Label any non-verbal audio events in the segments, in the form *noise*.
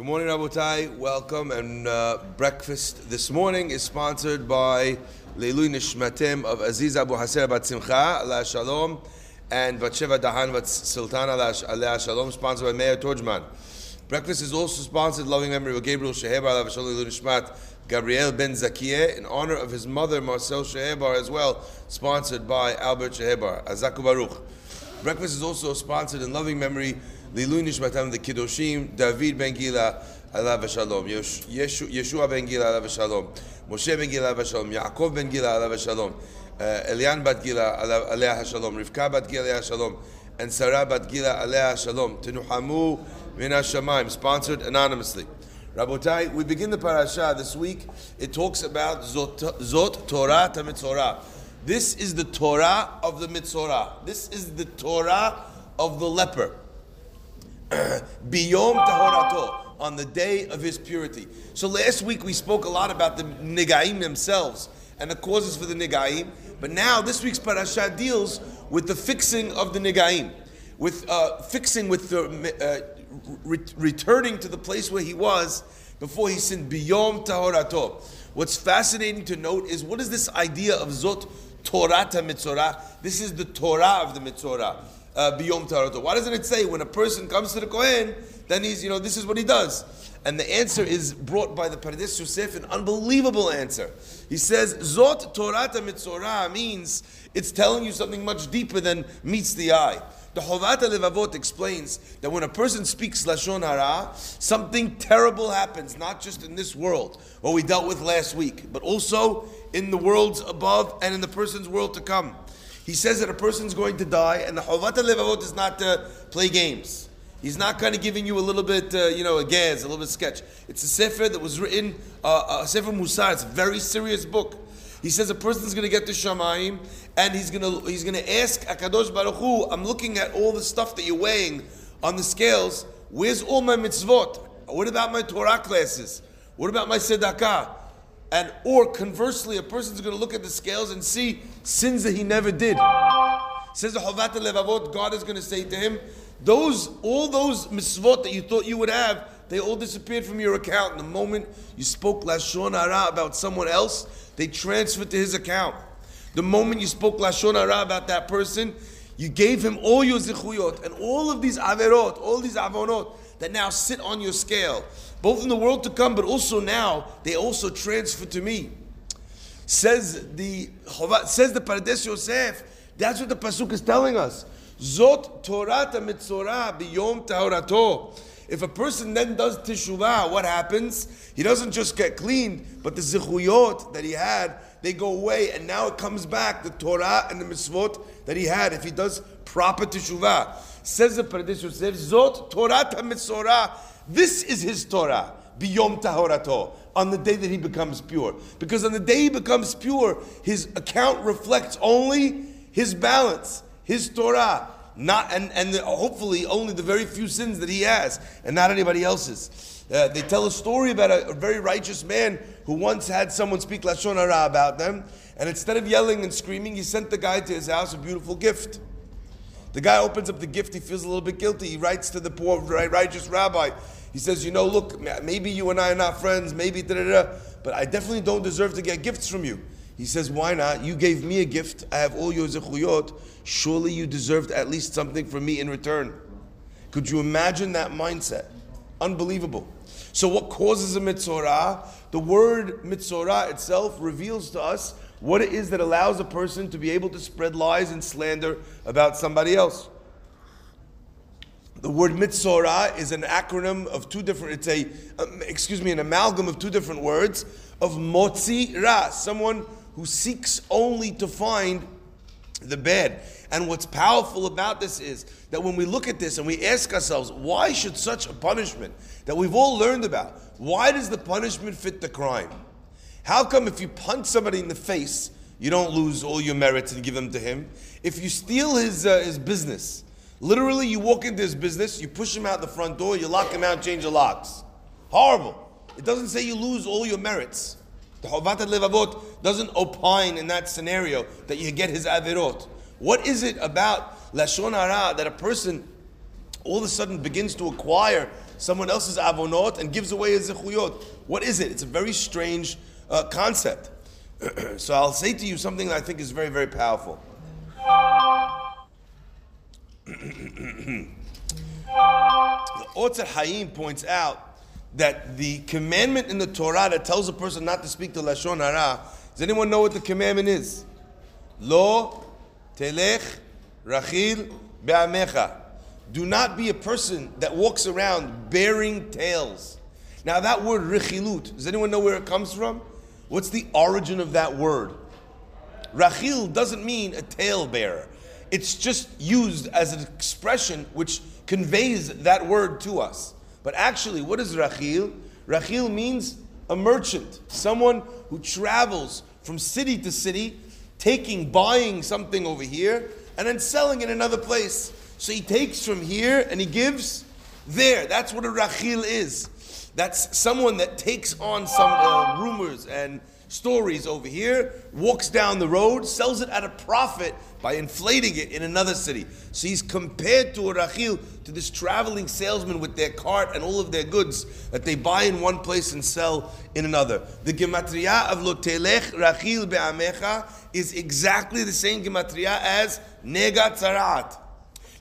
Good morning, Rabotai. Welcome. And uh, breakfast this morning is sponsored by Leilui Nishmatim of Aziz Abu Haser Bat Simcha, Allah Shalom, and Batsheva Dahan Bat Sultana, Allah Shalom, sponsored by Meir Torjman. Breakfast is also sponsored, loving memory of Gabriel Shehebar, Allah Shalom, Leilui Nishmat, Gabriel Ben Zakieh, in honor of his mother, Marcel Shehebar, as well, sponsored by Albert Shehebar. Azaku Baruch. Breakfast is also sponsored in loving memory Lilu Nishmatam the Kiddushim, David Ben Gila, Yeshua Ben Gila, Allah Shalom, Moshe Ben Gila, Allah Shalom, Yaakov Ben Gila, Allah Shalom, uh, Elian Bat Gila, Allah Shalom, Rivka Bat Gila, Allah Shalom, and Sarah Bat Gila, Allah Shalom, Tenuhamu Min Shamaim, sponsored anonymously. Rabotai, we begin the parasha this week. It talks about Zot, Zot Torah Tamitzorah. This is the Torah of the Mitzorah. This is the Torah of the leper. *clears throat* Biyom Tahorato, on the day of his purity. So last week we spoke a lot about the Nigaim themselves and the causes for the Nigaim. But now this week's parasha deals with the fixing of the Nigaim, with uh, fixing with the uh, re- returning to the place where he was before he sinned. Biyom Tahorato. What's fascinating to note is what is this idea of Zot Torah Mitzorah? This is the Torah of the Mitzorah Uh, biyom taroto? Why doesn't it say when a person comes to the Kohen, then he's, you know, this is what he does? And the answer is brought by the Pardes Yosef, an unbelievable answer. He says, Zot Torata Mitzorah means it's telling you something much deeper than meets the eye. The Chovata Levavot explains that when a person speaks Lashon Hara, something terrible happens, not just in this world, what we dealt with last week, but also in the worlds above and in the person's world to come. He says that a person's going to die, and the Chovat Levavot is not to play games. He's not kind of giving you a little bit, uh, you know, a gaz, a little bit sketch. It's a sefer that was written, uh, a sefer Musar. It's a very serious book. He says a person's going to get to Shamaim, and he's going to he's going to ask Akadosh Baruch Hu, I'm looking at all the stuff that you're weighing on the scales. Where's all my mitzvot? What about my Torah classes? What about my tzedakah? And or conversely, a person's going to look at the scales and see sins that he never did. Says the Chovat Levavot, God is going to say to him, those all those misvot that you thought you would have, they all disappeared from your account. The moment you spoke lashon hara about someone else, they transferred to his account. The moment you spoke lashon hara about that person, you gave him all your zichuyot and all of these averot, all these avonot that now sit on your scale both in the world to come, but also now, they also transfer to me. Says the says the Pardes Yosef. That's what the pasuk is telling us. Zot Torah mitzorah biyom tahorato. If a person then does teshuvah, what happens? He doesn't just get cleaned, but the zichuyot that he had, they go away, and now it comes back, the Torah and the mitzvot that he had, if he does proper teshuvah. Says the Pardes Yosef, Zot Torah mitzorah this is his Torah, biyom tahorato, on the day that he becomes pure. Because on the day he becomes pure, his account reflects only his balance, his Torah, not and and hopefully only the very few sins that he has, and not anybody else's. Uh, they tell a story about a, a, very righteous man who once had someone speak lashon hara about them, and instead of yelling and screaming, he sent the guy to his house a beautiful gift. The guy opens up the gift, he feels a little bit guilty. He writes to the poor righteous rabbi. He says, You know, look, maybe you and I are not friends, maybe da da da, but I definitely don't deserve to get gifts from you. He says, Why not? You gave me a gift, I have all your zechuyot. Surely you deserved at least something from me in return. Could you imagine that mindset? Unbelievable. So, what causes a mitzorah? The word mitzorah itself reveals to us what it is that allows a person to be able to spread lies and slander about somebody else. The word mitzorah is an acronym of two different, it's a, um, excuse me, an amalgam of two different words of motzi ra, someone who seeks only to find the bad. And what's powerful about this is that when we look at this and we ask ourselves, why should such a punishment that we've all learned about, why does the punishment fit the crime? How come if you punch somebody in the face, you don't lose all your merits and give them to him? If you steal his, uh, his business, literally you walk into his business, you push him out the front door, you lock him out, change the locks. Horrible. It doesn't say you lose all your merits. The Chovat Levavot doesn't opine in that scenario that you get his avirot. What is it about Lashon Hara that a person all of a sudden begins to acquire someone else's avonot and gives away his zechuyot. What is it? It's a very strange uh, concept. *clears throat* so I'll say to you something that I think is very, very powerful. The Otzar Hayim points out that the commandment in the Torah that tells a person not to speak to Lashon Hara, does anyone know what the commandment is? Lo telech rachil be'amecha. Do not be a person that walks around bearing tales. Now that word richilut, does anyone know where it comes from? What's the origin of that word? Rachil doesn't mean a tale bearer. It's just used as an expression which conveys that word to us. But actually, what is Rachil? Rachil means a merchant, someone who travels from city to city, taking, buying something over here, and then selling in another place. So he takes from here and he gives there. That's what a Rachil is. That's someone that takes on some uh, rumors and stories over here, walks down the road, sells it at a profit by inflating it in another city. So he's compared to a Rachil, to this traveling salesman with their cart and all of their goods that they buy in one place and sell in another. The Gematria of Lotelech Rachil Be'amecha is exactly the same Gematria as Negat Zarat.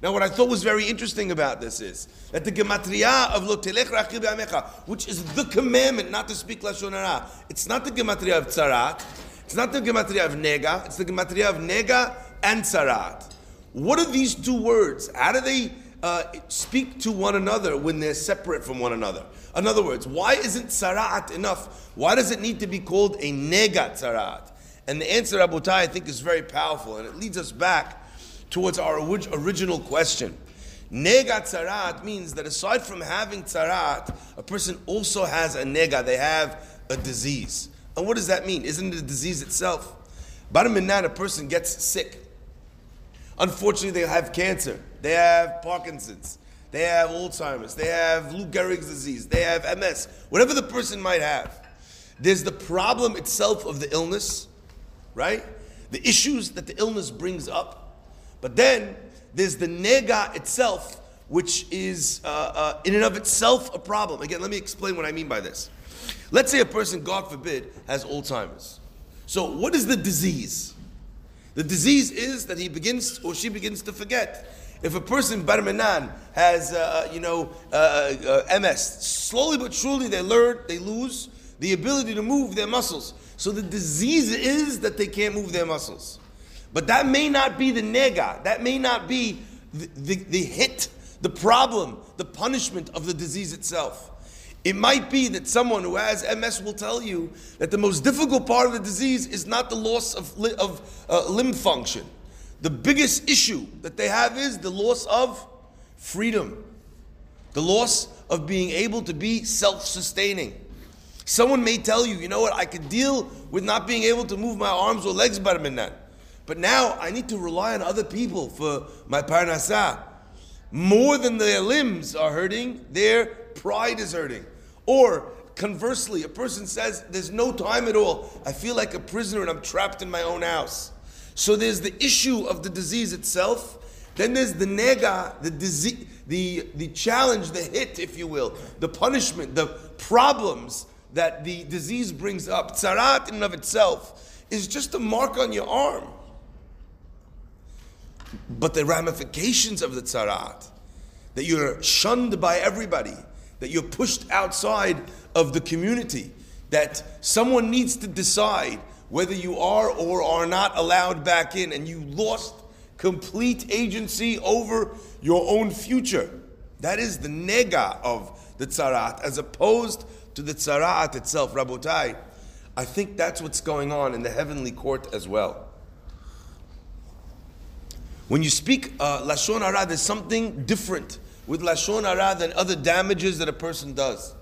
Now, what I thought was very interesting about this is that the gematria of lo telech rachil be'amecha, which is the commandment not to speak lashon hara, it's not the gematria of tzarat, it's not the gematria of nega, it's the gematria of nega and tzarat. What are these two words? How do they uh, speak to one another when they're separate from one another? In other words, why isn't tzarat enough? Why does it need to be called a nega tzarat? And the answer, Rabotai, I think is very powerful, and it leads us back towards our original question. Nega tzarat means that aside from having tzarat, a person also has a nega, they have a disease. And what does that mean? Isn't it a disease itself? Barminan, a person gets sick. Unfortunately, they have cancer, they have Parkinson's, they have Alzheimer's, they have Lou Gehrig's disease, they have MS, whatever the person might have. There's the problem itself of the illness, right? The issues that the illness brings up but then there's the nega itself, which is uh, uh, in and of itself a problem. Again, let me explain what I mean by this. Let's say a person, God forbid, has Alzheimer's. So, what is the disease? The disease is that he begins or she begins to forget. If a person, Barmenan, has, uh, uh you know, uh, uh, MS, slowly but surely they learn, they lose the ability to move their muscles. So the disease is that they can't move their muscles. But that may not be the nega. That may not be the, the, the hit, the problem, the punishment of the disease itself. It might be that someone who has MS will tell you that the most difficult part of the disease is not the loss of, li- of uh, limb function. The biggest issue that they have is the loss of freedom, the loss of being able to be self sustaining. Someone may tell you, you know what, I could deal with not being able to move my arms or legs better than that. But now I need to rely on other people for my parnasah. More than their limbs are hurting, their pride is hurting. Or conversely, a person says, There's no time at all. I feel like a prisoner and I'm trapped in my own house. So there's the issue of the disease itself. Then there's the nega, the disease, the, the challenge, the hit, if you will, the punishment, the problems that the disease brings up. Tzarat in and of itself is just a mark on your arm. But the ramifications of the tzarat, that you're shunned by everybody, that you're pushed outside of the community, that someone needs to decide whether you are or are not allowed back in, and you lost complete agency over your own future. That is the nega of the tzarat, as opposed to the tzarat itself. Rabotai, I think that's what's going on in the heavenly court as well. When you speak uh, Lashon Hara, there's something different with Lashon Hara than other damages that a person does.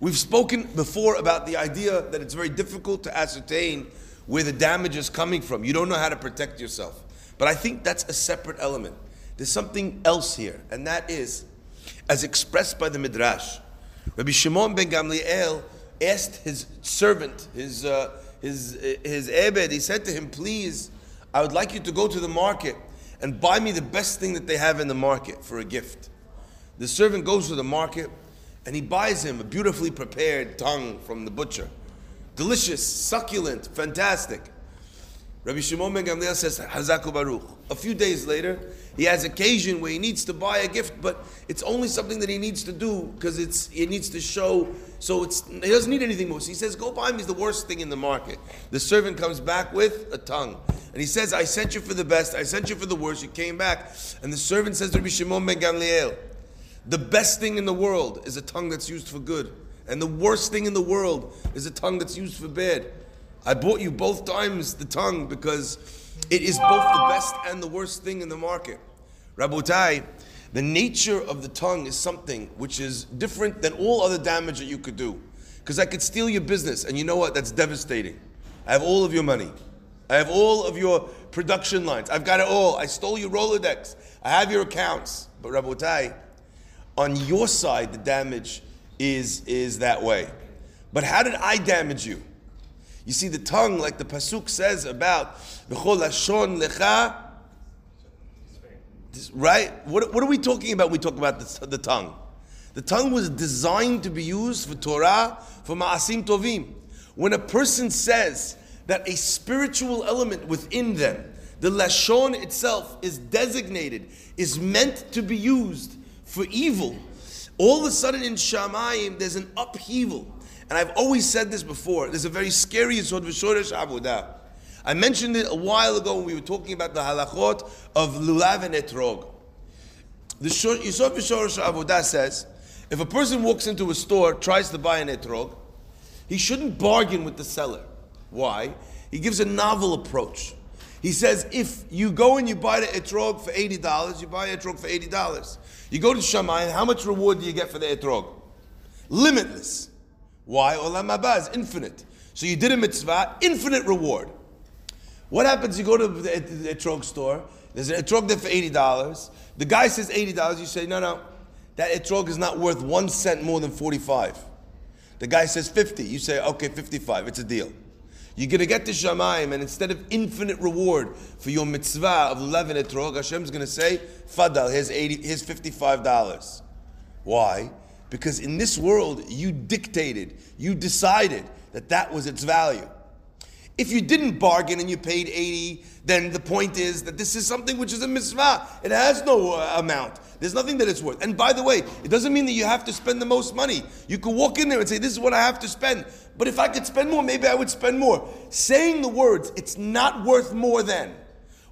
We've spoken before about the idea that it's very difficult to ascertain where the damage is coming from. You don't know how to protect yourself. But I think that's a separate element. There's something else here, and that is, as expressed by the Midrash, Rabbi Shimon ben Gamliel asked his servant, his, uh, his, his Ebed, he said to him, Please, I would like you to go to the market and buy me the best thing that they have in the market for a gift. The servant goes to the market and he buys him a beautifully prepared tongue from the butcher. Delicious, succulent, fantastic. Rabbi Shimon ben Gamliel says, Hazaku Baruch. A few days later, he has occasion where he needs to buy a gift, but it's only something that he needs to do because it's he needs to show. So it's he doesn't need anything more. So he says, "Go buy me the worst thing in the market." The servant comes back with a tongue, and he says, "I sent you for the best. I sent you for the worst. You came back." And the servant says to Rabbi Shimon ben Gamliel, "The best thing in the world is a tongue that's used for good, and the worst thing in the world is a tongue that's used for bad." I bought you both times the tongue because it is both the best and the worst thing in the market. Rabotai, the nature of the tongue is something which is different than all other damage that you could do. Because I could steal your business, and you know what? That's devastating. I have all of your money. I have all of your production lines. I've got it all. I stole your Rolodex. I have your accounts. But Rabotai, on your side, the damage is, is that way. But how did I damage you? You see, the tongue, like the pasuk says about "V'chol lashon lecha," right? What, what are we talking about? We talk about the, the tongue. The tongue was designed to be used for Torah, for ma'asim tovim. When a person says that a spiritual element within them, the lashon itself is designated, is meant to be used for evil. All of a sudden in Shamayim, there's an upheaval. And I've always said this before. There's a very scary Yisod V'Shoresh Avodah. I mentioned it a while ago when we were talking about the halachot of lulav and etrog. The Yisod V'Shoresh Avodah says, if a person walks into a store, tries to buy an etrog, he shouldn't bargain with the seller. Why? He gives a novel approach. He says, if you go and you buy the etrog for $80, you buy etrog for $80. You go to Shamayim, how much reward do you get for the etrog? Limitless. Why? Olam haba is infinite. So you did a mitzvah, infinite reward. What happens? You go to the etrog store. There's an etrog there for eighty dollars. The guy says eighty dollars. You say no, no, that etrog is not worth one cent more than forty-five. The guy says fifty. You say okay, fifty-five. It's a deal. You're gonna get to Shamayim, and instead of infinite reward for your mitzvah of eleven etrog, Hashem's gonna say, "Fadal, here's eighty, here's fifty-five dollars." Why? Because in this world, you dictated, you decided that that was its value. If you didn't bargain and you paid 80, then the point is that this is something which is a mitzvah. It has no uh, amount. There's nothing that it's worth. And by the way, it doesn't mean that you have to spend the most money. You could walk in there and say, This is what I have to spend. But if I could spend more, maybe I would spend more. Saying the words, it's not worth more than,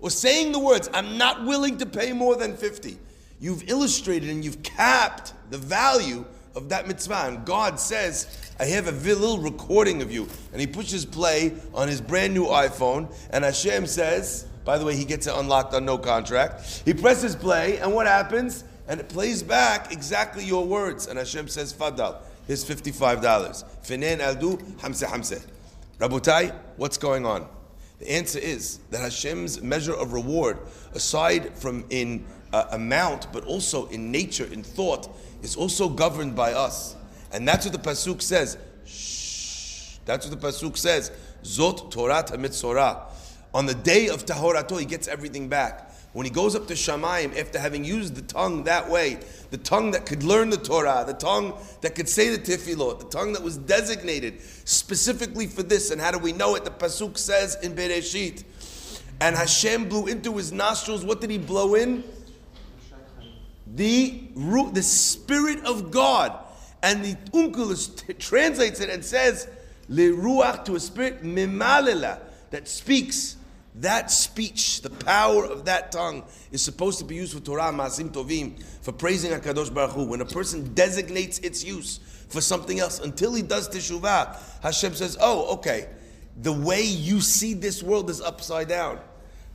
or saying the words, I'm not willing to pay more than 50 you've illustrated and you've capped the value of that mitzvah. And God says, I have a little recording of you. And he pushes play on his brand new iPhone. And Hashem says, by the way, he gets it unlocked on no contract. He presses play, and what happens? And it plays back exactly your words. And Hashem says, Fadal, here's $55. Finen aldu, hamse hamse. Rabotai, what's going on? The answer is that Hashem's measure of reward, aside from in uh, amount, but also in nature, in thought, is also governed by us. And that's what the Pasuk says. Shh. That's what the Pasuk says. Zot Torah Mitzorah. On the day of Tahorato, he gets everything back. When he goes up to Shamayim, after having used the tongue that way, the tongue that could learn the Torah, the tongue that could say the Tefillot, the tongue that was designated specifically for this, and how do we know it? The Pasuk says in Bereshit, and Hashem blew into his nostrils, what did he blow in? the root, the spirit of God, and the Onkelos t- translates it and says ruach to a spirit mimalela that speaks. That speech, the power of that tongue, is supposed to be used for Torah, Masim Tovim, for praising Hakadosh Baruch Hu. When a person designates its use for something else until he does teshuvah, Hashem says, "Oh, okay, the way you see this world is upside down."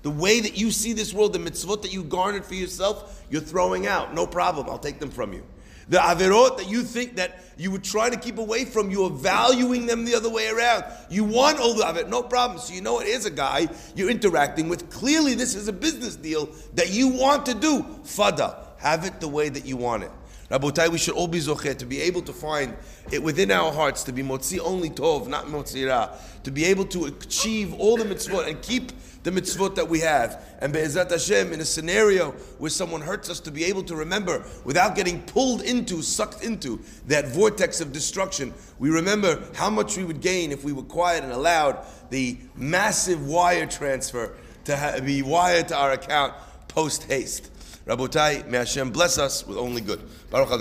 The way that you see this world, the mitzvot that you garnered for yourself, you're throwing out. No problem. I'll take them from you. The averot that you think that you would try to keep away from, you are valuing them the other way around. You want all the averot, no problem. So you know it is a guy you're interacting with. Clearly, this is a business deal that you want to do. Fada, have it the way that you want it. Rabotai, we should all be zocher to be able to find it within our hearts to be motzi only tov, not motzi ra, to be able to achieve all the mitzvot and keep the mitzvot that we have. And Be'ezat Hashem, in a scenario where someone hurts us, to be able to remember without getting pulled into, sucked into that vortex of destruction. We remember how much we would gain if we were quiet and allowed the massive wire transfer to be wired to our account post haste. Rabotai, may Hashem bless us with only good. Baruch.